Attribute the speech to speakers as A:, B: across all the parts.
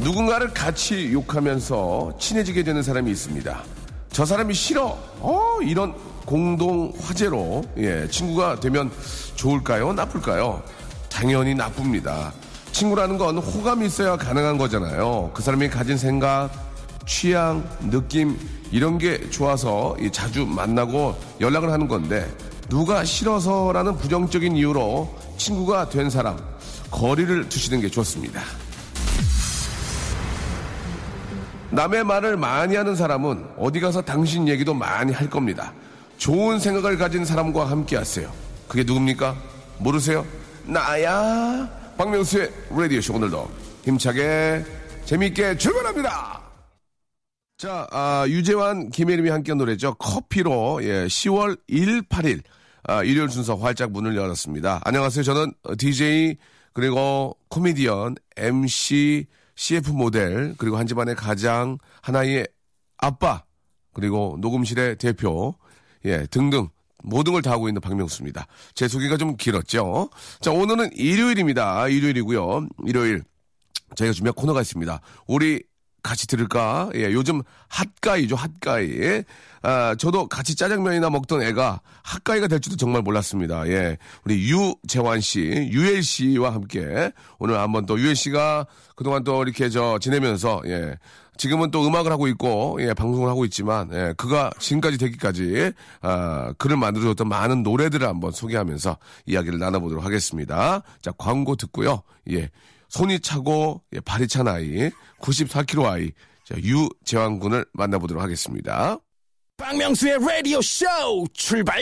A: 누군가를 같이 욕하면서 친해지게 되는 사람이 있습니다. 저 사람이 싫어. 어, 이런 공동 화제로 예, 친구가 되면 좋을까요? 나쁠까요? 당연히 나쁩니다. 친구라는 건 호감이 있어야 가능한 거잖아요. 그 사람이 가진 생각, 취향, 느낌 이런 게 좋아서 이 자주 만나고 연락을 하는 건데 누가 싫어서라는 부정적인 이유로 친구가 된 사람 거리를 두시는 게 좋습니다. 남의 말을 많이 하는 사람은 어디 가서 당신 얘기도 많이 할 겁니다. 좋은 생각을 가진 사람과 함께 하세요. 그게 누굽니까? 모르세요? 나야. 박명수의 라디오쇼 오늘도 힘차게 재미있게 출발합니다. 자, 아, 유재환, 김혜림이 함께 한 노래죠. 커피로, 예, 10월 1, 8일, 아, 일요일 순서 활짝 문을 열었습니다. 안녕하세요. 저는 DJ, 그리고 코미디언, MC, CF 모델, 그리고 한 집안의 가장 하나의 아빠, 그리고 녹음실의 대표, 예, 등등. 모든 걸 다 하고 있는 박명수입니다. 제 소개가 좀 길었죠. 자, 오늘은 일요일입니다. 일요일이고요. 일요일. 저희가 준비한 코너가 있습니다. 우리 같이 들을까? 예, 요즘 핫가이죠, 핫가이. 아, 저도 같이 짜장면이나 먹던 애가 핫가이가 될 줄도 정말 몰랐습니다. 예. 우리 유재환 씨, 유엘 씨와 함께 오늘 한번 또 유엘 씨가 그동안 또 이렇게 저 지내면서 예. 지금은 또 음악을 하고 있고 예, 방송을 하고 있지만 예, 그가 지금까지 되기까지 아, 그를 만들어줬던 많은 노래들을 한번 소개하면서 이야기를 나눠보도록 하겠습니다. 자 광고 듣고요. 예, 손이 차고 예, 발이 찬 아이 94kg 아이 자, 유재환 군을 만나보도록 하겠습니다.
B: 박명수의 라디오 쇼 출발!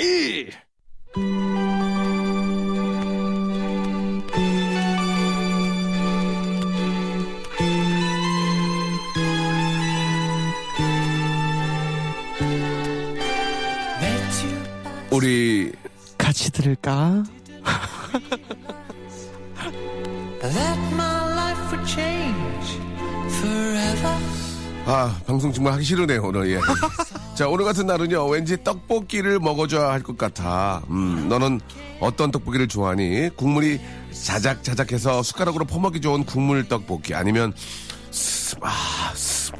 A: 우리
C: 같이 들을까?
D: that my life would change forever.
A: 아, 방송 정말 하기 싫으네요, 오늘, 예. 자, 오늘 같은 날은요, 왠지 떡볶이를 먹어줘야 할 것 같아. 음, 너는 어떤 떡볶이를 좋아하니? 국물이 자작자작해서 숟가락으로 퍼먹기 좋은 국물 떡볶이. 아니면, 스, 아, 스,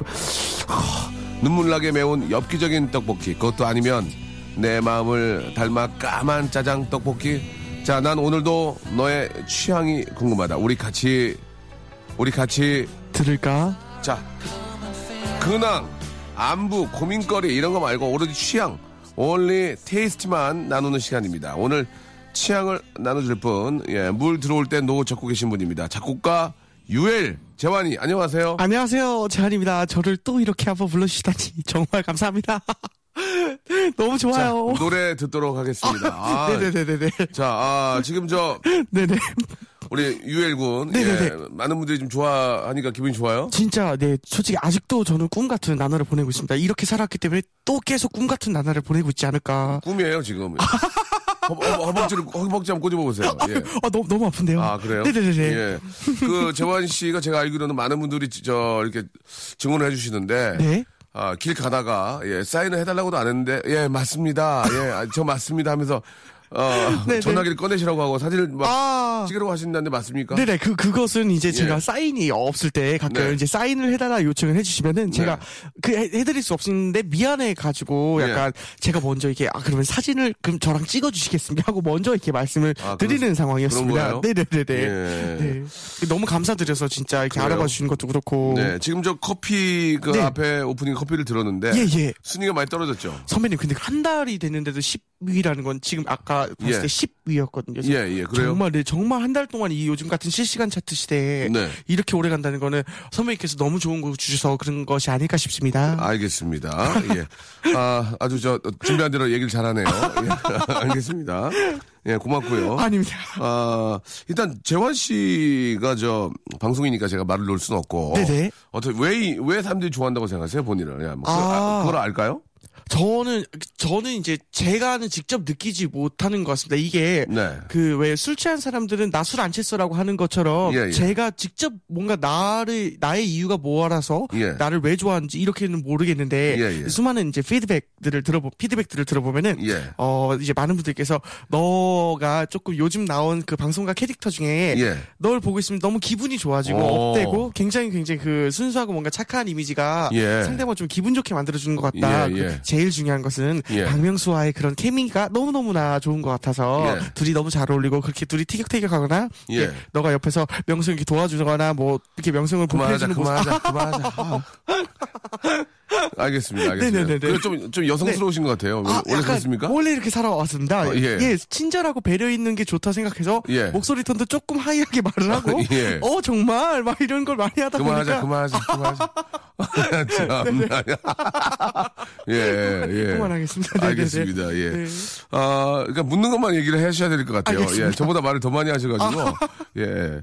A: 아, 눈물나게 매운 엽기적인 떡볶이. 그것도 아니면, 내 마음을 닮아 까만 짜장 떡볶이. 자, 난 오늘도 너의 취향이 궁금하다. 우리 같이, 우리 같이
C: 들을까?
A: 자, 근황, 안부, 고민거리 이런 거 말고 오로지 취향, only 테이스트만 나누는 시간입니다. 오늘 취향을 나눠줄 분, 예, 물 들어올 때 노 적고 계신 분입니다. 작곡가 유엘 재환이 안녕하세요.
C: 안녕하세요. 재한입니다. 저를 또 이렇게 한번 불러주시다니 정말 감사합니다. 너무
A: 자,
C: 좋아요.
A: 노래 듣도록 하겠습니다. 아,
C: 네네네네네.
A: 자, 아, 지금 저
C: 네네.
A: 우리 유엘 군,
C: 네네네.
A: 예, 많은 분들이 좀 좋아하니까 기분이 좋아요.
C: 진짜 네 솔직히 아직도 저는 꿈 같은 나날을 보내고 있습니다. 이렇게 살았기 때문에 또 계속 꿈 같은 나날을 보내고 있지 않을까.
A: 꿈이에요 지금. 허벅지를 허벅지 한번 꼬집어 보세요. 예.
C: 아 너무 너무 아픈데요.
A: 아, 그래요?
C: 네네네.
A: 예. 그, 재환 씨가 제가 알기로는 많은 분들이 저, 이렇게 증언을 해주시는데.
C: 네.
A: 아, 길 가다가, 예, 사인을 해달라고도 안 했는데, 예, 맞습니다. 예, 아, 저 맞습니다 하면서, 어,
C: 네,
A: 전화기를 꺼내시라고 하고 사진을 막
C: 아.
A: 찍으라고 하신다는데 맞습니까?
C: 네네 그 그것은 이제 제가
A: 예.
C: 사인이 없을 때 가끔
A: 네.
C: 이제 사인을 해달라 요청을 해주시면은 제가 그 해, 해드릴 수 없는데 미안해 가지고
A: 예.
C: 약간 제가 먼저 이렇게 아 그러면 사진을 그럼 저랑 찍어주시겠습니까 하고 먼저 이렇게 말씀을
A: 아,
C: 드리는
A: 그런-
C: 상황이었습니다. 네네네네.
A: 예.
C: 네. 너무 감사드려서 진짜 이렇게
A: 그래요?
C: 알아봐 주신 것도 그렇고.
A: 네, 지금 저 커피 그
C: 네.
A: 앞에 오프닝 커피를 들었는데.
C: 예, 예.
A: 순위가 많이 떨어졌죠.
C: 선배님 근데 한 달이 됐는데도 10 10위라는 건 지금 아까 봤을
A: 예.
C: 때 10위였거든요.
A: 예, 예, 그래요?
C: 정말 네, 정말 한 달 동안 이 요즘 같은 실시간 차트 시대에
A: 네.
C: 이렇게 오래 간다는 거는 선배님께서 너무 좋은 거 주셔서 그런 것이 아닐까 싶습니다.
A: 알겠습니다. 예. 아, 아주 저, 준비한 대로 얘기를 잘하네요. 예. 알겠습니다. 예, 고맙고요.
C: 아닙니다.
A: 아, 일단 재환 씨가 저 방송이니까 제가 말을 놓을 수는 없고.
C: 네네.
A: 어떻게 왜, 이- 왜 사람들이 좋아한다고 생각하세요, 본인을? 야, 뭐 그걸,
C: 아.
A: 아, 그걸 알까요?
C: 저는 저는 이제 제가는 직접 느끼지 못하는 것 같습니다. 이게
A: 네.
C: 그왜 술 취한 사람들은 나 술안 챘어라고 하는 것처럼
A: 예, 예.
C: 제가 직접 뭔가 나를 나의 이유가 뭐라서
A: 예.
C: 나를 왜 좋아하는지 이렇게는 모르겠는데
A: 예, 예.
C: 수많은 이제 피드백들을 들어보 피드백들을 들어보면은
A: 예.
C: 어 이제 많은 분들께서 너가 조금 요즘 나온 그 방송가 캐릭터 중에
A: 예.
C: 널 보고 있으면 너무 기분이 좋아지고
A: 오.
C: 업되고 굉장히 굉장히 그 순수하고 뭔가 착한 이미지가
A: 예.
C: 상대방을 좀 기분 좋게 만들어주는 것 같다.
A: 예,
C: 그
A: 예.
C: 제일 중요한 것은
A: 예.
C: 박명수와의 그런 케미가 너무너무나 좋은 것 같아서
A: 예.
C: 둘이 너무 잘 어울리고 그렇게 둘이 티격태격하거나
A: 예.
C: 너가 옆에서 명수 이렇게 도와주거나 뭐 이렇게 명성을
A: 그만하자,
C: 보필해주는 모습
A: 그만하자, 그만하자. 아. 알겠습니다, 알겠습니다.
C: 네네네네.
A: 그래 좀, 좀 여성스러우신 것 같아요. 원래,
C: 아,
A: 원래 그렇습니까?
C: 원래 이렇게 살아왔습니다.
A: 어, 예.
C: 예. 친절하고 배려 있는 게 좋다 생각해서
A: 예.
C: 목소리 톤도 조금 하이하게 말을 하고
A: 예.
C: 어 정말 막 이런 걸 많이 하다
A: 그만하자,
C: 보니까
A: 그만하자, 그만하자. 참나. 예, 예.
C: 그만하겠습니다. 네네네.
A: 알겠습니다. 예.
C: 네.
A: 아, 그러니까 묻는 것만 얘기를 하셔야 될 것 같아요.
C: 알겠습니다.
A: 예. 저보다 말을 더 많이 하셔가지고. 예.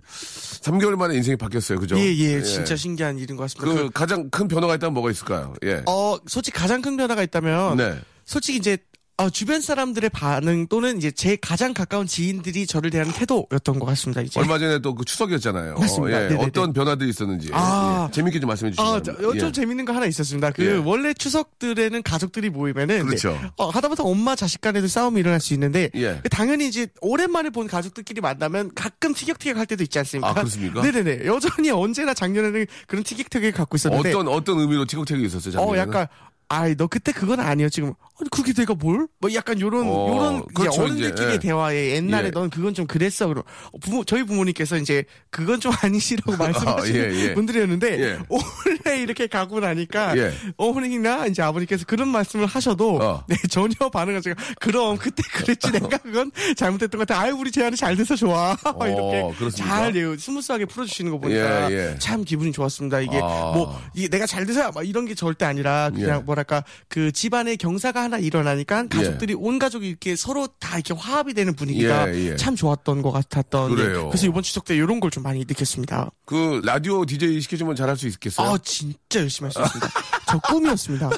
A: 3개월 만에 인생이 바뀌었어요. 그죠?
C: 예, 예, 진짜 신기한 일인 것 같습니다.
A: 그
C: 그,
A: 가장 큰 변화가 있다면 뭐가 있을까요? 예.
C: 어, 솔직히 가장 큰 변화가 있다면,
A: 네.
C: 솔직히 이제, 어, 주변 사람들의 반응 또는 이제 제 가장 가까운 지인들이 저를 대하는 태도였던 것 같습니다, 이제.
A: 얼마 전에 또 그 추석이었잖아요.
C: 맞습니다.
A: 예.
C: 네네네.
A: 어떤 변화들이 있었는지.
C: 아.
A: 예. 재밌게 좀 말씀해 주시죠.
C: 아, 저, 어, 좀 재밌는 거 하나 있었습니다. 그,
A: 예.
C: 원래 추석들에는 가족들이 모이면은.
A: 그렇죠.
C: 이제, 어, 하다못해 엄마 자식 간에도 싸움이 일어날 수 있는데.
A: 예.
C: 당연히 이제, 오랜만에 본 가족들끼리 만나면 가끔 티격태격 할 때도 있지 않습니까?
A: 아, 그렇습니까?
C: 네네네. 여전히 언제나 작년에는 그런 티격태격을 갖고 있었는데.
A: 어떤, 어떤 의미로 티격태격이 있었어요?
C: 어,
A: 작년에는?
C: 약간, 아이, 너 그때 그건 아니야, 지금. 아니, 그게 내가 뭘? 뭐 약간 요런,
A: 어,
C: 요런,
A: 그렇죠,
C: 어른들끼리
A: 예.
C: 대화에 옛날에
A: 예.
C: 넌 그건 좀 그랬어. 그럼 부모, 저희 부모님께서 이제 그건 좀 아니시라고 말씀하시는
A: 예, 예.
C: 분들이었는데,
A: 예.
C: 원래 이렇게 가고 나니까,
A: 예.
C: 어머니나 이제 아버님께서 그런 말씀을 하셔도,
A: 어.
C: 네, 전혀 반응을 제가, 그럼 그때 그랬지, 내가 그건 잘못했던 것 같아. 아유, 우리 제안이 잘 돼서 좋아.
A: 어,
C: 이렇게
A: 그렇습니까?
C: 잘, 예, smooth하게 풀어주시는 거 보니까,
A: 예, 예.
C: 참 기분이 좋았습니다. 이게,
A: 아.
C: 뭐, 이게 내가 잘 돼서야 막 이런 게 절대 아니라 그냥
A: 예.
C: 뭐랄까 그 집안에 경사가 하나 일어나니까 가족들이 온 가족이 이렇게 서로 다 이렇게 화합이 되는 분위기가
A: 예, 예.
C: 참 좋았던 것 같았던
A: 그래요.
C: 예. 그래서 이번 추석 때 이런 걸 좀 많이 느꼈습니다.
A: 그 라디오 DJ 시켜주면 잘할 수 있겠어요?
C: 아 진짜 열심히 할 수 있습니다. 저 꿈이었습니다.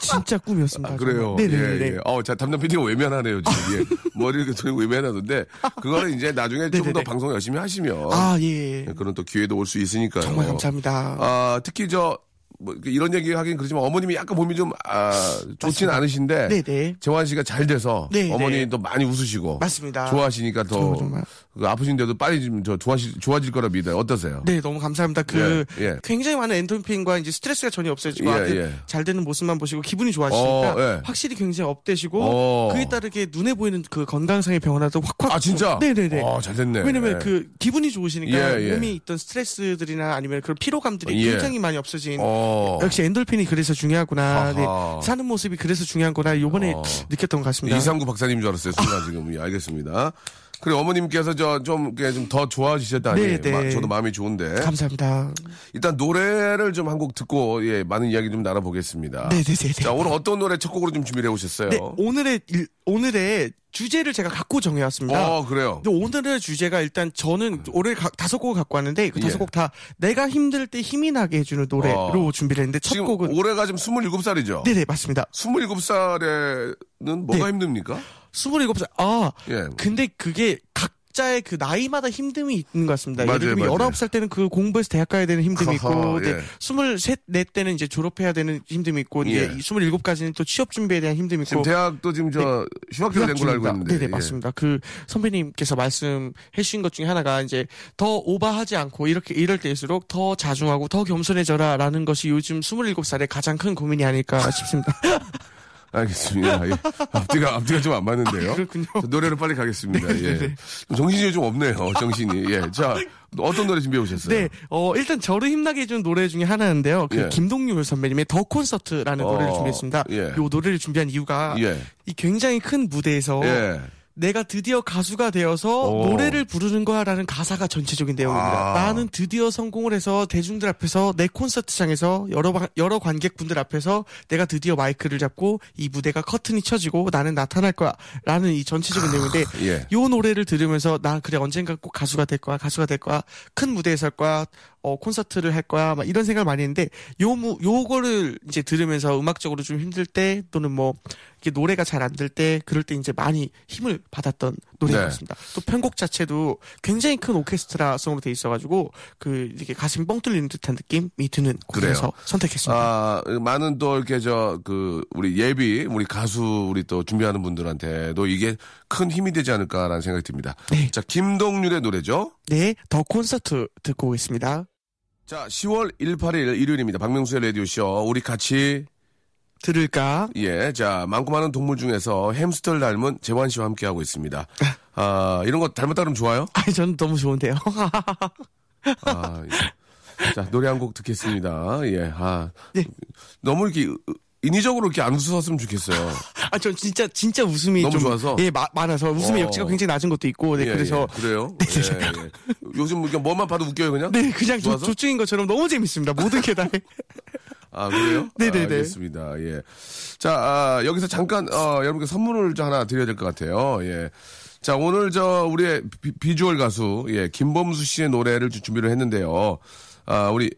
C: 진짜 꿈이었습니다.
A: 아, 그래요.
C: 네네네.
A: 예, 예. 어, 자, 담당 PD가 외면하네요, 지금. 예. 머리를 이렇게 외면하던데, 그거는 이제 나중에 좀 더. 방송 열심히 하시면.
C: 아 예.
A: 그런 또 기회도 올 수 있으니까요.
C: 정말 감사합니다.
A: 아, 특히 저, 뭐, 이런 얘기 하긴 그렇지만 어머님이 약간 몸이 좀, 아, 좋지는 않으신데.
C: 네네.
A: 재환 씨가 잘 돼서.
C: 네,
A: 어머니도 많이 웃으시고.
C: 맞습니다.
A: 좋아하시니까 더.
C: 정말, 정말.
A: 그 아프신데도 빨리 좀저 좋아지, 좋아질 거라 믿어요. 어떠세요?
C: 네, 너무 감사합니다. 그
A: 예, 예.
C: 굉장히 많은 엔돌핀과 이제 스트레스가 전혀 없어지고
A: 예, 예.
C: 잘 되는 모습만 보시고 기분이 좋아지니까
A: 어, 예.
C: 확실히 굉장히 업되시고
A: 어.
C: 그에 따르게 눈에 보이는 그 건강상의 변화도 확확
A: 아, 진짜?
C: 네네네.
A: 어, 잘 됐네.
C: 왜냐면 그 기분이 좋으시니까
A: 예, 예.
C: 몸이 있던 스트레스들이나 아니면 그런 피로감들이
A: 예.
C: 굉장히 많이 없어진
A: 어.
C: 역시 엔돌핀이 그래서 중요하구나. 네. 사는 모습이 그래서 중요한구나. 요번에
A: 어.
C: 느꼈던 것 같습니다.
A: 이상구 박사님 줄 알았어요. 순간 지금. 예, 알겠습니다. 그래 어머님께서 저좀더 좋아지셨다니
C: 네, 네.
A: 마- 저도 마음이 좋은데
C: 감사합니다.
A: 일단 노래를 좀 한 곡 듣고 예 많은 이야기 좀 나눠보겠습니다.
C: 네네네.
A: 자 오늘 어떤 노래 첫 곡으로 좀 준비를 해오셨어요?
C: 네, 오늘의 일- 오늘의 주제를 제가 갖고 정해왔습니다.
A: 어 그래요.
C: 근데 오늘의 주제가 일단 저는 올해 가- 다섯 곡을 갖고 왔는데 그 다섯
A: 예.
C: 곡다 내가 힘들 때 힘이 나게 해주는 노래로
A: 어.
C: 준비를 했는데 첫 곡은
A: 올해가 지금 27살이죠?
C: 네네 맞습니다.
A: 27살에는 뭐가
C: 네.
A: 힘듭니까?
C: 27살 아
A: 예.
C: 근데 그게 각자의 그 나이마다 힘듦이 있는 것 같습니다.
A: 맞아요,
C: 예를 들면
A: 맞아요.
C: 19살 때는 그 공부해서 대학 가야 되는 힘듦이 있고 이제
A: 예.
C: 23, 4 때는 이제 졸업해야 되는 힘듦이 있고
A: 예.
C: 이제 27까지는 또 취업 준비에 대한 힘듦이
A: 지금
C: 있고
A: 대학도 지금 저 휴학기로 된 걸로 알고. 있는데.
C: 네네
A: 예.
C: 맞습니다. 그 선배님께서 말씀해 주신 것 중에 하나가 이제 더 오버하지 않고 이렇게 이럴 때일수록 더 자중하고 더 겸손해져라 라는 것이 요즘 27살의 가장 큰 고민이 아닐까 싶습니다.
A: 알겠습니다. 예. 앞뒤가 앞뒤가 좀 안 맞는데요.
C: 아, 그렇군요. 네,
A: 자, 노래로 빨리 가겠습니다. 예. 정신이 좀 없네요. 정신이. 예. 자, 어떤 노래 준비해 오셨어요?
C: 네, 어, 일단 저를 힘나게 해준 노래 중에 하나인데요. 그
A: 예.
C: 김동률 선배님의 더 콘서트라는
A: 어,
C: 노래를 준비했습니다.
A: 예.
C: 이 노래를 준비한 이유가
A: 예.
C: 이 굉장히 큰 무대에서
A: 예.
C: 내가 드디어 가수가 되어서
A: 오.
C: 노래를 부르는 거야라는 가사가 전체적인 내용입니다.
A: 아.
C: 나는 드디어 성공을 해서 대중들 앞에서 내 콘서트장에서 여러 방- 여러 관객분들 앞에서 내가 드디어 마이크를 잡고 이 무대가 커튼이 쳐지고 나는 나타날 거야라는 이 전체적인 내용인데
A: 예.
C: 요 노래를 들으면서 난 그래 언젠가 꼭 가수가 될 거야 가수가 될 거야 큰 무대에 설 거야 어 콘서트를 할 거야 막 이런 생각을 많이 했는데 요무 요거를 이제 들으면서 음악적으로 좀 힘들 때 또는 뭐 이게 노래가 잘 안 될 때 그럴 때 이제 많이 힘을 받았던 노래인
A: 네.
C: 것 같습니다. 또 편곡 자체도 굉장히 큰 오케스트라성으로 돼 있어가지고 그 이렇게 가슴이 뻥 뚫리는 듯한 느낌이 드는
A: 그래요.
C: 선택했습니다.
A: 아, 많은 또 이렇게 저, 그, 우리 예비, 우리 가수, 우리 또 준비하는 분들한테도 이게 큰 힘이 되지 않을까라는 생각이 듭니다.
C: 네.
A: 자, 김동률의 노래죠.
C: 네, 더 콘서트 듣고 오겠습니다.
A: 자, 10월 18일 일요일입니다. 박명수의 라디오쇼. 우리 같이,
C: 들을까?
A: 예, 자, 많고 많은 동물 중에서 햄스터를 닮은 재환 씨와 함께하고 있습니다. 아, 이런 거 닮았다 그러면 좋아요?
C: 아니 저는 너무 좋은데요.
A: 아, 예. 자, 노래 한 곡 듣겠습니다. 예, 아.
C: 네.
A: 너무 이렇게 인위적으로 이렇게 안 웃었으면 좋겠어요.
C: 아, 전 진짜, 진짜 웃음이
A: 너무
C: 좀.
A: 좋아서?
C: 예, 마- 많아서 웃음의
A: 어.
C: 역치가 굉장히 낮은 것도 있고, 네,
A: 예,
C: 그래서.
A: 예. 그래요? 예, 예. 요즘 그냥 뭐만 봐도 웃겨요, 그냥?
C: 네, 그냥 조,
A: 좋아서?
C: 조증인 것처럼 너무 재밌습니다. 모든 게 다.
A: 아, 그래요?
C: 네네네.
A: 아, 알겠습니다. 예. 자, 아, 여기서 잠깐, 어, 여러분께 선물을 좀 하나 드려야 될 것 같아요. 예. 자, 오늘 저, 우리의 비, 주얼 가수, 예, 김범수 씨의 노래를 좀 준비를 했는데요. 아, 우리,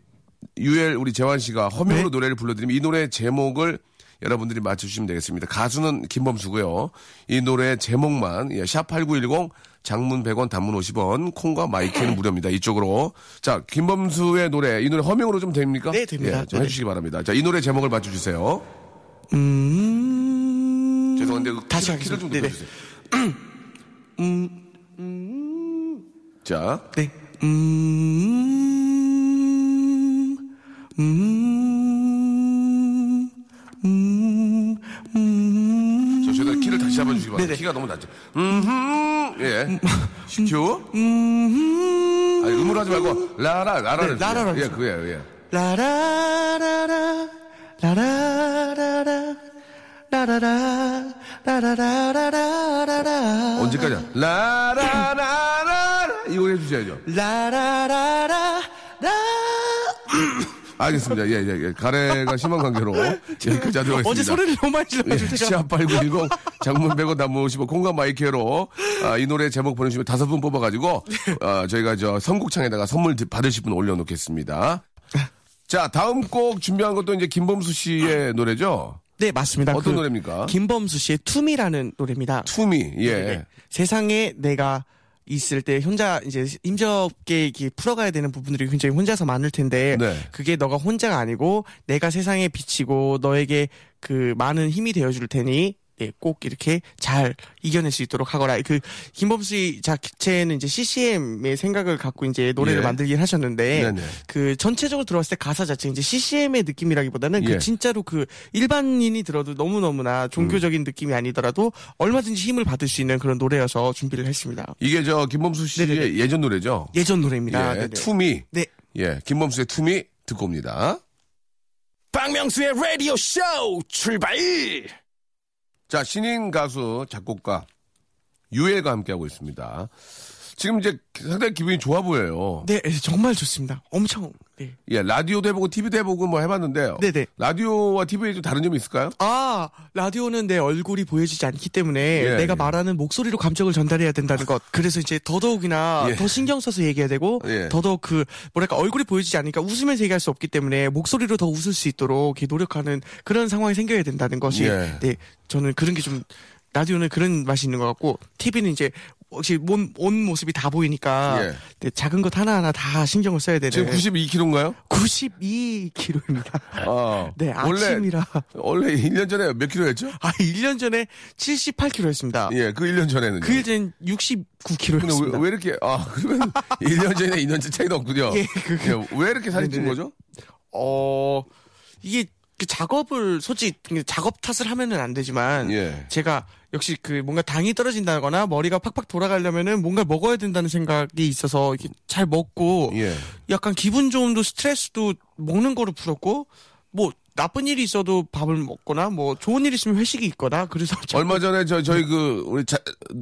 A: 유엘, 우리 재환 씨가 허밍으로
C: 네.
A: 노래를 불러드리면 이 노래 제목을 여러분들이 맞춰주시면 되겠습니다. 가수는 김범수고요. 이 노래 제목만, 예, 샵8910, 장문 100원, 단문 50원, 콩과 마이크는 무료입니다. 이쪽으로. 자, 김범수의 노래, 이 노래 허밍으로 좀 됩니까?
C: 네, 됩니다.
A: 예, 좀
C: 네네.
A: 해주시기 바랍니다. 자, 이 노래 제목을 맞춰주세요.
C: 음.
A: 죄송한데, 그
C: 다시
A: 키를, 키를 좀. 높여주세요. 자,
C: 네. 음. 음. 음. 음.
A: 저, 저희가 키를 다시 잡아주시기 바랍니다.
C: 네네.
A: 키가 너무 낮죠. 음, 예. 큐.
C: 음.
A: 아니, 음으로 하지 말고, 라라, 라라를.
C: 네, 라라로
A: 예. 그거예요, 예.
C: 라라라라 라 라라라 라 라라 라 라라라라라라
A: 언제까지야? 라라라라라. 이거 해주셔야죠.
C: 라라라라 라
A: 알겠습니다. 예, 예, 예. 가래가 심한 관계로 여기까지 하도록 하겠습니다.
C: 어제 소리를 너무 많이
A: 예,
C: 질러가지고 제가
A: 샵8910 장문 100원 단문 50원 콩과 마이케이로 아, 이 노래 제목 보내주시면 다섯 분 뽑아가지고 아, 저희가 저 선곡창에다가 선물 드- 받으실 분 올려놓겠습니다. 자 다음 곡 준비한 것도 이제 김범수 씨의 노래죠.
C: 네 맞습니다
A: 어떤
C: 그
A: 노래입니까?
C: 김범수 씨의 To Me라는 노래입니다
A: To Me 예.
C: 네. 세상에 내가 있을 때 혼자 이제 힘겹게 이렇게 풀어가야 되는 부분들이 굉장히 혼자서 많을 텐데
A: 네.
C: 그게 너가 혼자가 아니고 내가 세상에 비치고 너에게 그 많은 힘이 되어줄 테니 예, 꼭 이렇게 잘 이겨낼 수 있도록 하거라. 그 김범수 씨 자체는 이제 CCM의 생각을 갖고 이제 노래를
A: 예.
C: 만들긴 하셨는데
A: 네네.
C: 그 전체적으로 들어봤을 때 가사 자체 이제 CCM의 느낌이라기보다는
A: 예.
C: 그 진짜로 그 일반인이 들어도 너무 너무나
A: 음.
C: 종교적인 느낌이 아니더라도 얼마든지 힘을 받을 수 있는 그런 노래여서 준비를 했습니다.
A: 이게 저 김범수 씨의
C: 네네네.
A: 예전 노래죠.
C: 예전 노래입니다.
A: 예,
C: 네네.
A: To Me
C: 네.
A: 예 김범수의 To Me 듣고 옵니다.
B: 박명수의 라디오 쇼 출발!
A: 자, 신인 가수, 작곡가, 유엘과 함께하고 있습니다. 지금 이제 상당히 기분이 좋아 보여요.
C: 네, 정말 좋습니다. 엄청. 네.
A: 예, 라디오도 해보고, TV도 해보고 뭐 해봤는데,
C: 네네.
A: 라디오와 TV에 좀 다른 점이 있을까요?
C: 아, 라디오는 내 얼굴이 보여지지 않기 때문에
A: 예,
C: 내가
A: 예.
C: 말하는 목소리로 감정을 전달해야 된다는 것. 그래서 이제 더더욱이나
A: 예.
C: 더 신경 써서 얘기해야 되고
A: 예.
C: 더더욱 그 뭐랄까 얼굴이 보여지지 않으니까 웃으면서 얘기할 수 없기 때문에 목소리로 더 웃을 수 있도록 노력하는 그런 상황이 생겨야 된다는 것이
A: 예.
C: 네, 저는 그런 게좀 라디오는 그런 맛이 있는 것 같고 TV는 이제 혹시 온, 온 모습이 다 보이니까
A: 예.
C: 네, 작은 것 하나하나 다 신경을 써야 되는
A: 지금 92kg인가요?
C: 92kg입니다.
A: 아,
C: 네,
A: 원래,
C: 아침이라.
A: 원래 1년 전에 몇 했죠?
C: 아, 1년 전에 78kg였습니다.
A: 예, 그 1년 전에는.
C: 그 일전
A: 근데
C: 69kg였습니다.
A: 왜, 왜 이렇게, 아, 그러면 1년 전에 2년 전 차이도 없군요.
C: 예, 그-
A: 예, 왜 이렇게 살이 찐. 거죠?
C: 어, 이게 그 작업을 솔직히 작업 탓을 하면은 안 되지만
A: 예.
C: 제가 역시 그 뭔가 당이 떨어진다거나 머리가 팍팍 돌아가려면은 뭔가 먹어야 된다는 생각이 있어서 이렇게 잘 먹고
A: 예.
C: 약간 기분 좋음도 스트레스도 먹는 거로 풀었고 뭐 나쁜 일이 있어도 밥을 먹거나 뭐 좋은 일 있으면 회식이 있거나 그래서
A: 얼마 전에 저 저희 그 우리 자-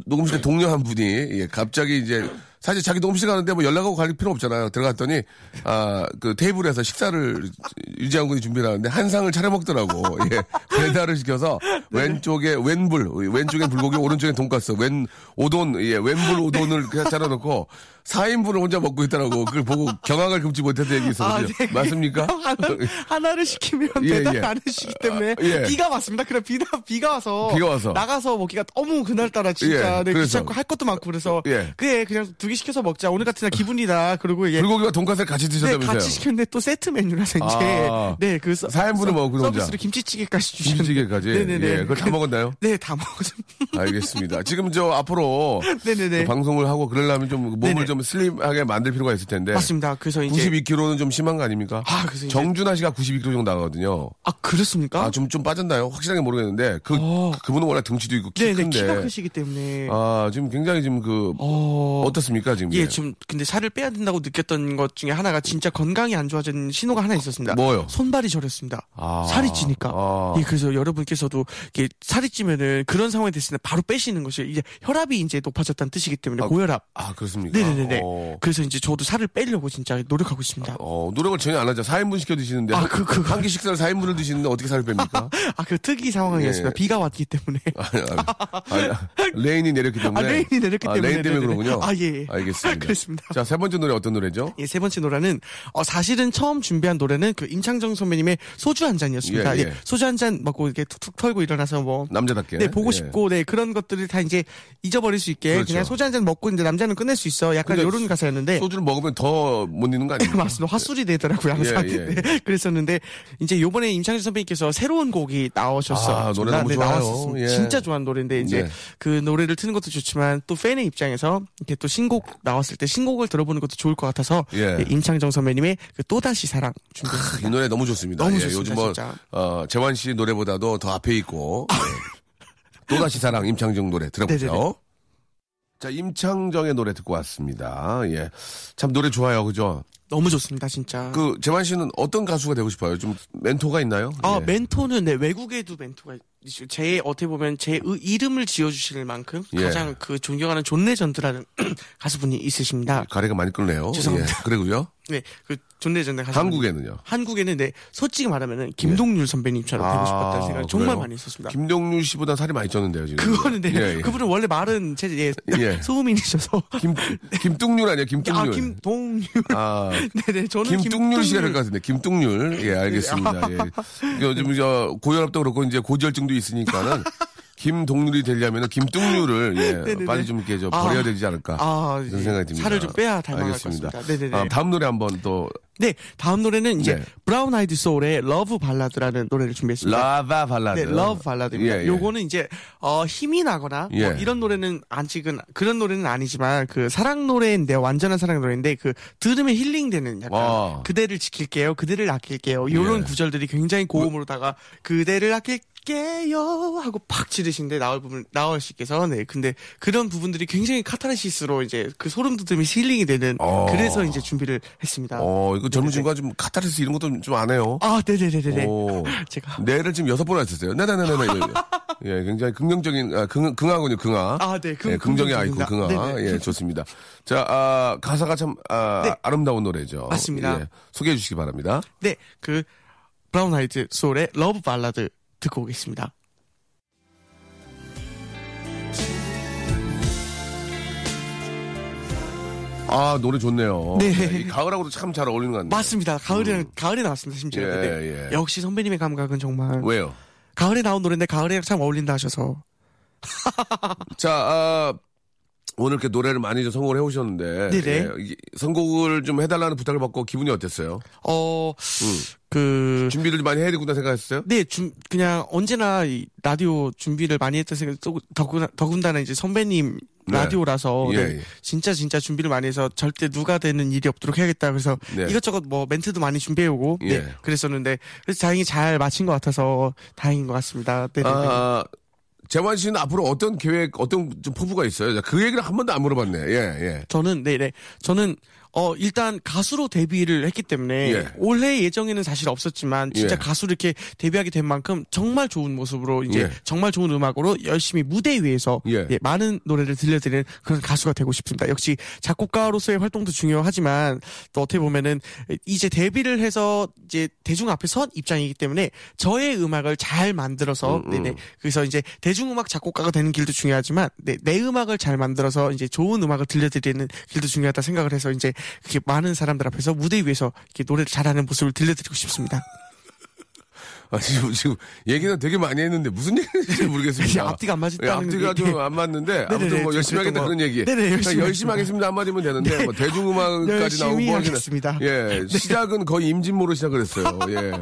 A: 녹음실 동료 한 분이 예, 갑자기 이제 사실 자기 녹음실 가는데 뭐 연락하고 갈 필요 없잖아요. 들어갔더니 아 그 테이블에서 식사를 유지한 군이 준비를 하는데 한 상을 차려 먹더라고. 예. 배달을 시켜서 왼쪽에 왼불, 왼쪽에 불고기, 오른쪽에 돈가스, 왼 오돈, 예, 왼불 오돈을 그냥 차려 놓고 4인분을 혼자 먹고 있더라고. 그걸 보고 경악을 금치 못했던 얘기 있었거든요.
C: 아, 네.
A: 맞습니까?
C: 하나, 하나를 시키면
A: 예,
C: 배달
A: 예.
C: 안 해주시기 때문에
A: 아, 예.
C: 비가 왔습니다. 그래 비가 비가 와서
A: 비가 와서.
C: 나가서 먹기가 너무 그날따라 진짜
A: 예,
C: 네. 귀찮고 할 것도 많고 그래서
A: 예.
C: 그래 그냥 두개 시켜서 먹자 오늘 같은 날 기분이다 그리고 예.
A: 불고기와 돈가스를 같이
C: 네,
A: 드셨다면서요?
C: 같이 시켰는데 또 세트 메뉴라서 이제
A: 아.
C: 네그
A: 사인분을 먹고 혼자.
C: 서비스로 김치찌개까지 주셨는데
A: 김치찌개까지.
C: 네네네
A: 예, 그걸 다 먹었나요?
C: 네 다 먹었습니다.
A: 알겠습니다. 지금 저 앞으로
C: 네네네.
A: 그 방송을 하고 그러려면 좀 몸을
C: 네네.
A: 좀 슬림하게 만들 필요가 있을 텐데.
C: 맞습니다. 그래서 이제
A: 92kg는 좀 심한 거 아닙니까?
C: 아, 그래서 이제-
A: 정준하 씨가 92kg 정도 나가거든요.
C: 아 그렇습니까?
A: 아, 좀, 좀 빠졌나요? 확실하게 모르겠는데. 그,
C: 어.
A: 그분은 원래 등치도 있고 키
C: 네네
A: 큰데.
C: 키가 크시기 때문에
A: 아, 지금 굉장히 지금 그,
C: 어.
A: 어... 떻습니까 지금?
C: 예, 지금 근데 살을 빼야 된다고 느꼈던 것 중에 하나가 진짜 건강이 안 좋아진 신호가 하나 있었습니다.
A: 뭐요?
C: 손발이 저렸습니다.
A: 아.
C: 살이 찌니까.
A: 아.
C: 예, 그래서 여러분께서도 이게 살이 찌면은 그런 상황이 됐을 때 바로 빼시는 것이 이제 혈압이 이제 높아졌다는 뜻이기 때문에 고혈압.
A: 아, 그렇습니까?
C: 네네네네.
A: 어.
C: 그래서 이제 저도 살을 빼려고 진짜 노력하고 있습니다.
A: 어, 노력을 전혀 안 하죠. 4인분 시켜 드시는데.
C: 아, 그- 그-
A: 한 끼 식사를 4인분을 드시는데 어떻게 살을 뺍니까?
C: 아, 그 특이 상황이었습니다.
A: 예.
C: 비가 왔기 때문에.
A: 아니, 아니, 아니, rain이 내렸기 때문에.
C: 아, rain이 내렸기
A: 아,
C: 때문에.
A: rain 때문에
C: 네네네.
A: 그러군요.
C: 아, 예.
A: 알겠습니다.
C: 그렇습니다.
A: 자, 세 번째 노래 어떤 노래죠?
C: 예, 세 번째 노래는 어, 사실은 처음 준비한 노래는 그 임창정 선배님의 소주 한 잔이었습니다.
A: 예,
C: 예,
A: 예.
C: 소주 한 잔 먹고 이렇게 툭툭 털고 일어나서 뭐
A: 남자답게.
C: 네, 보고
A: 예.
C: 싶고, 네, 그런 것들을 다 이제 잊어버릴 수 있게
A: 그렇죠.
C: 그냥 소주 한 잔 먹고 이제 남자는 끝낼 수 있어. 약간 이런 가사였는데.
A: 소주를 먹으면 더못 잊는 거 아니에요?
C: 맞습니다. 화술이 되더라고요, 항상.
A: 예, 예.
C: 네, 그랬었는데, 이제 요번에 임창정 선배님께서 새로운 곡이 나오셨어요.
A: 아, 노래 너무 좋아요.
C: 나왔었습니다.
A: 예.
C: 진짜 좋아하는 노래인데, 이제
A: 네.
C: 그 노래를 트는 것도 좋지만, 또 팬의 입장에서 이렇게 또 신곡 나왔을 때 신곡을 들어보는 것도 좋을 것 같아서,
A: 예.
C: 예, 임창정 선배님의 그 또다시 사랑 준비했습니다.
A: 이 노래 너무 좋습니다.
C: 너무
A: 예,
C: 좋습니다,
A: 요즘 뭐,
C: 진짜.
A: 어, 재환 씨 노래보다도 더 앞에 있고. 예. 또다시 사랑 임창정 노래 들어보죠.
C: 네네네.
A: 자, 임창정의 노래 듣고 왔습니다. 예. 참 노래 좋아요. 그죠?
C: 너무 좋습니다, 진짜.
A: 그, 재환 씨는 어떤 가수가 되고 싶어요? 좀 멘토가 있나요?
C: 아,
A: 예.
C: 멘토는 네, 외국에도 멘토가. 제 어떻게 보면 제 의- 이름을 지어 주실 만큼
A: 예.
C: 가장 그 존경하는 존 레전드라는 가수분이 있으십니다.
A: 가래가 많이 끓네요.
C: 죄송합니다.
A: 예. 그리고요.
C: 네, 그존 레전드 가수.
A: 한국에는요.
C: 한국에는 네, 솔직히 말하면은 김동률 선배님처럼 되고
A: 아,
C: 싶었다는 생각 정말
A: 그래요?
C: 많이 했었습니다.
A: 김동률 씨보다 살이 많이 쪘는데요, 지금.
C: 그거는 네,
A: 예, 예.
C: 그분은 원래 말은 제 예,
A: 예.
C: 소음인이셔서.
A: 김, 김뚱률 아니에요, 김뚱률.
C: 아, 김동률.
A: 아,
C: 네네, 저는
A: 김뚱률 씨가 될
C: 김동률.
A: 것 같은데, 김뚱률. 예, 알겠습니다. 예. 요즘 저 고혈압도 그렇고 이제 고지혈증도 있으니까는 김동률이 되려면 김뚱률을 예. 빨리 좀 이렇게 좀
C: 아.
A: 버려야 되지 않을까.
C: 아,
A: 이런
C: 예.
A: 생각이 듭니다.
C: 살을 좀 빼야 닮아갈
A: 알겠습니다. 아, 다음 노래 한번 또
C: 네, 다음 노래는 이제
A: 네.
C: 브라운 아이드 소울의 Love Ballad라는 노래를 준비했습니다.
A: Love Ballad.
C: 네, Love Ballad입니다.
A: 예, 예.
C: 요거는 이제 어 힘이 나거나 뭐
A: 예.
C: 이런 노래는 아직은 그런 노래는 아니지만 그 사랑 노래인데 완전한 사랑 노래인데 그 들으면 힐링되는 약간
A: 와.
C: 그대를 지킬게요, 그대를 아낄게요. 요런
A: 예.
C: 구절들이 굉장히 고음으로다가 그대를 아낄 게요 하고 팍 지르신데 나올 부분 나올 씨께서 네 근데 그런 부분들이 굉장히 카타르시스로 이제 그 소름 돋음이 힐링이 되는
A: 어.
C: 그래서 이제 준비를 했습니다.
A: 어, 이거 젊은. 친구가 좀 카타르시스 이런 것도 좀 안 해요.
C: 아, 네네네네.
A: 오.
C: 제가
A: 네를 지금 여섯 번 하셨어요. 네네네네. 예, 굉장히 긍정적인, 아, 긍, 긍하군요, 긍하.
C: 아, 네, 긍-
A: 예, 긍정의. 아이콘, 긍하.
C: 네네.
A: 예, 좋습니다. 자, 아, 가사가 참, 아,
C: 네.
A: 아름다운 노래죠.
C: 맞습니다.
A: 예, 소개해 주시기 바랍니다.
C: 네, 그 브라운 아이드 소울의 Love Ballad 듣고 오겠습니다.
A: 아, 노래 좋네요.
C: 네.
A: 예, 이 가을하고도 참 잘 어울리는 것 같네요.
C: 맞습니다. 가을이랑 가을에 나왔습니다. 심지어.
A: 예,
C: 네.
A: 예.
C: 역시 선배님의 감각은 정말
A: 왜요?
C: 가을에 나온 노래인데 가을에 참 어울린다 하셔서
A: 자, 아, 오늘 이렇게 노래를 많이 좀 선곡을 해오셨는데
C: 네네.
A: 예, 이게 선곡을 좀 해달라는 부탁을 받고 기분이 어땠어요?
C: 어,
A: 음.
C: 그,
A: 준비를 좀 많이 해야 되구나 생각했어요?
C: 네, 준, 그냥 언제나 이 라디오 준비를 많이 했던 생각이 또 더구나, 더군다나 이제 선배님
A: 네.
C: 라디오라서
A: 예,
C: 네,
A: 예.
C: 진짜 진짜 준비를 많이 해서 절대 누가 되는 일이 없도록 해야겠다 그래서
A: 네.
C: 이것저것 뭐 멘트도 많이 준비해오고
A: 예.
C: 네, 그랬었는데 그래서 다행히 잘 마친 것 같아서 다행인 것 같습니다. 네, 네, 네.
A: 아, 재환 씨는 앞으로 어떤 계획, 어떤 좀 포부가 있어요? 자, 그 얘기를 한 번도 안 물어봤네. 예, 예.
C: 저는 네네 저는 어 일단 가수로 데뷔를 했기 때문에
A: 예.
C: 올해 예정에는 사실 없었지만 진짜
A: 예.
C: 가수로 이렇게 데뷔하게 된 만큼 정말 좋은 모습으로 이제
A: 예.
C: 정말 좋은 음악으로 열심히 무대 위에서
A: 예.
C: 예, 많은 노래를 들려드리는 그런 가수가 되고 싶습니다. 역시 작곡가로서의 활동도 중요하지만 또 어떻게 보면은 이제 데뷔를 해서 이제 대중 앞에 선 입장이기 때문에 저의 음악을 잘 만들어서
A: 음,
C: 네네 그래서 이제 대중음악 작곡가가 되는 길도 중요하지만 네, 내 음악을 잘 만들어서 이제 좋은 음악을 들려드리는 길도 중요하다 생각을 해서 이제 그렇게 많은 사람들 앞에서 무대 위에서 이렇게 노래를 잘하는 모습을 들려드리고 싶습니다.
A: 아, 지금, 지금, 얘기는 되게 많이 했는데, 무슨 얘기인지 모르겠습니다.
C: 앞뒤가 안 맞았다는
A: 예, 앞뒤가
C: 게-
A: 좀안 맞는데, 아무튼
C: 네네네,
A: 뭐,
C: 좀
A: 열심히 하겠다
C: 그랬던
A: 그런
C: 거.
A: 얘기.
C: 네네,
A: 그냥
C: 열심히
A: 열심히 하겠습니다 한마디면 되는데, 뭐, 대중음악까지 나오고.
C: 하겠습니다.
A: 예, 시작은 거의 임진모로 시작을 했어요. 예.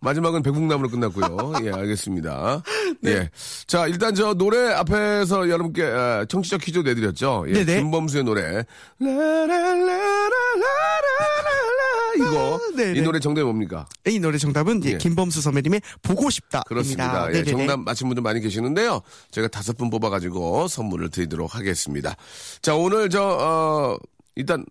A: 마지막은 백북나무로 끝났고요. 예, 알겠습니다.
C: 네.
A: 예. 자, 일단 저 노래 앞에서 여러분께 아, 청취자 퀴즈 내드렸죠. 예,
C: 네네.
A: 김범수의 노래. 라라라라라라라 이거.
C: 네네.
A: 이 노래 정답이 뭡니까?
C: 이 노래 정답은 예,
A: 예.
C: 김범수 선배님의 보고 싶다.
A: 그렇습니다. 예, 정답 맞힌 분들 많이 계시는데요. 제가 다섯 분 뽑아가지고 선물을 드리도록 하겠습니다. 자, 오늘 저, 어, 일단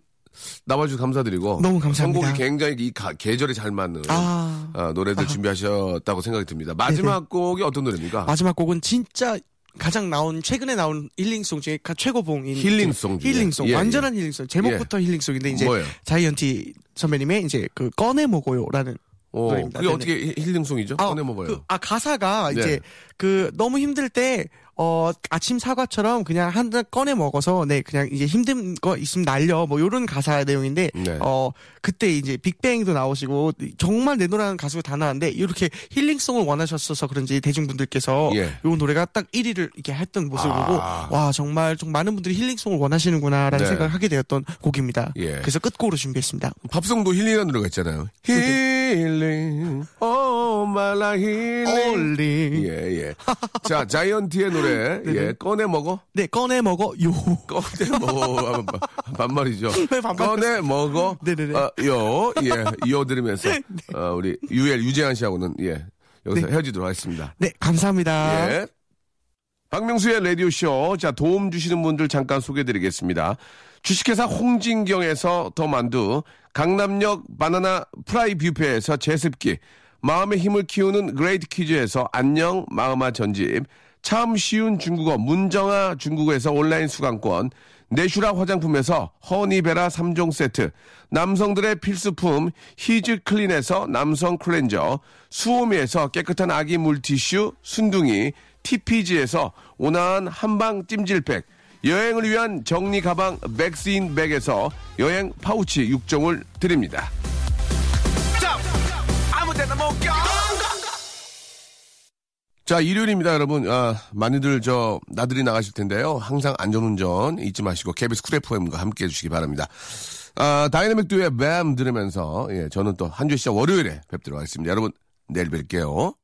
A: 나와주셔서 감사드리고.
C: 너무 감사합니다.
A: 선곡이 굉장히 이 가- 계절에 잘 맞는
C: 아.
A: 어, 노래들 준비하셨다고 생각이 듭니다. 마지막 곡이 어떤 노래입니까?
C: 마지막 곡은 진짜 가장 나온 최근에 나온 힐링송 중에 가- 최고봉인
A: 힐링송 중에.
C: 힐링송
A: 예,
C: 완전한 힐링송 제목부터 힐링송인데 이제
A: 뭐예요?
C: 자이언티 선배님의 이제 그 꺼내 먹어요라는
A: 어,
C: 노래입니다.
A: 그게
C: 네네.
A: 어떻게 힐- 힐링송이죠? 꺼내 먹어요.
C: 그, 아 가사가
A: 네.
C: 이제 그 너무 힘들 때 어, 아침 사과처럼 그냥 한 잔 꺼내 먹어서, 네, 그냥 이제 힘든 거 있으면 날려, 뭐, 요런 가사 내용인데,
A: 네.
C: 어, 그때 이제 빅뱅도 나오시고, 정말 내노라는 가수가 다 나왔는데, 이렇게 힐링송을 원하셨어서 그런지 대중분들께서
A: 예.
C: 요 노래가 딱 1위를 이렇게 했던 모습을
A: 아.
C: 보고, 와, 정말 좀 많은 분들이 힐링송을 원하시는구나라는
A: 네.
C: 생각을 하게 되었던 곡입니다.
A: 예.
C: 그래서 끝곡으로 준비했습니다.
A: 팝송도 힐링하는 노래가 있잖아요. 힐링, 오 말라 힐링. 예, 예. 자, 자이언티의 노래, 예, 꺼내 먹어.
C: 네, 꺼내 먹어, 요.
A: 꺼내 먹어. 반말이죠.
C: 왜 반말?
A: 꺼내 먹어.
C: 네네네.
A: 어, 요, 예, 이어 들으면서, 어, 우리 유엘, 유재한 씨하고는, 예, 여기서 헤어지도록 하겠습니다.
C: 네, 감사합니다.
A: 예. 박명수의 라디오쇼. 자, 도움 주시는 분들 잠깐 소개해 드리겠습니다. 주식회사 홍진경에서 더 만두, 강남역 바나나 프라이 뷔페에서 제습기, 마음의 힘을 키우는 그레이트 북스에서 안녕 마음아 전집, 참 쉬운 중국어 문정아 중국어에서 온라인 수강권, 내슈라 화장품에서 허니베라 3종 세트, 남성들의 필수품 히즈 클린에서 남성 클렌저, 수오미에서 깨끗한 아기 물티슈 순둥이, TPG에서 온화한 한방 찜질팩, 여행을 위한 정리 가방 맥스인 백에서 여행 파우치 6종을 드립니다. 자, 일요일입니다, 여러분. 아, 많이들 저, 나들이 나가실 텐데요. 항상 안전운전 잊지 마시고, KBS 쿨 FM과 함께 해주시기 바랍니다. 아, 다이나믹 듀오의 BAAAM 들으면서, 예, 저는 또 한 주 시작 월요일에 뵙도록 하겠습니다. 여러분, 내일 뵐게요.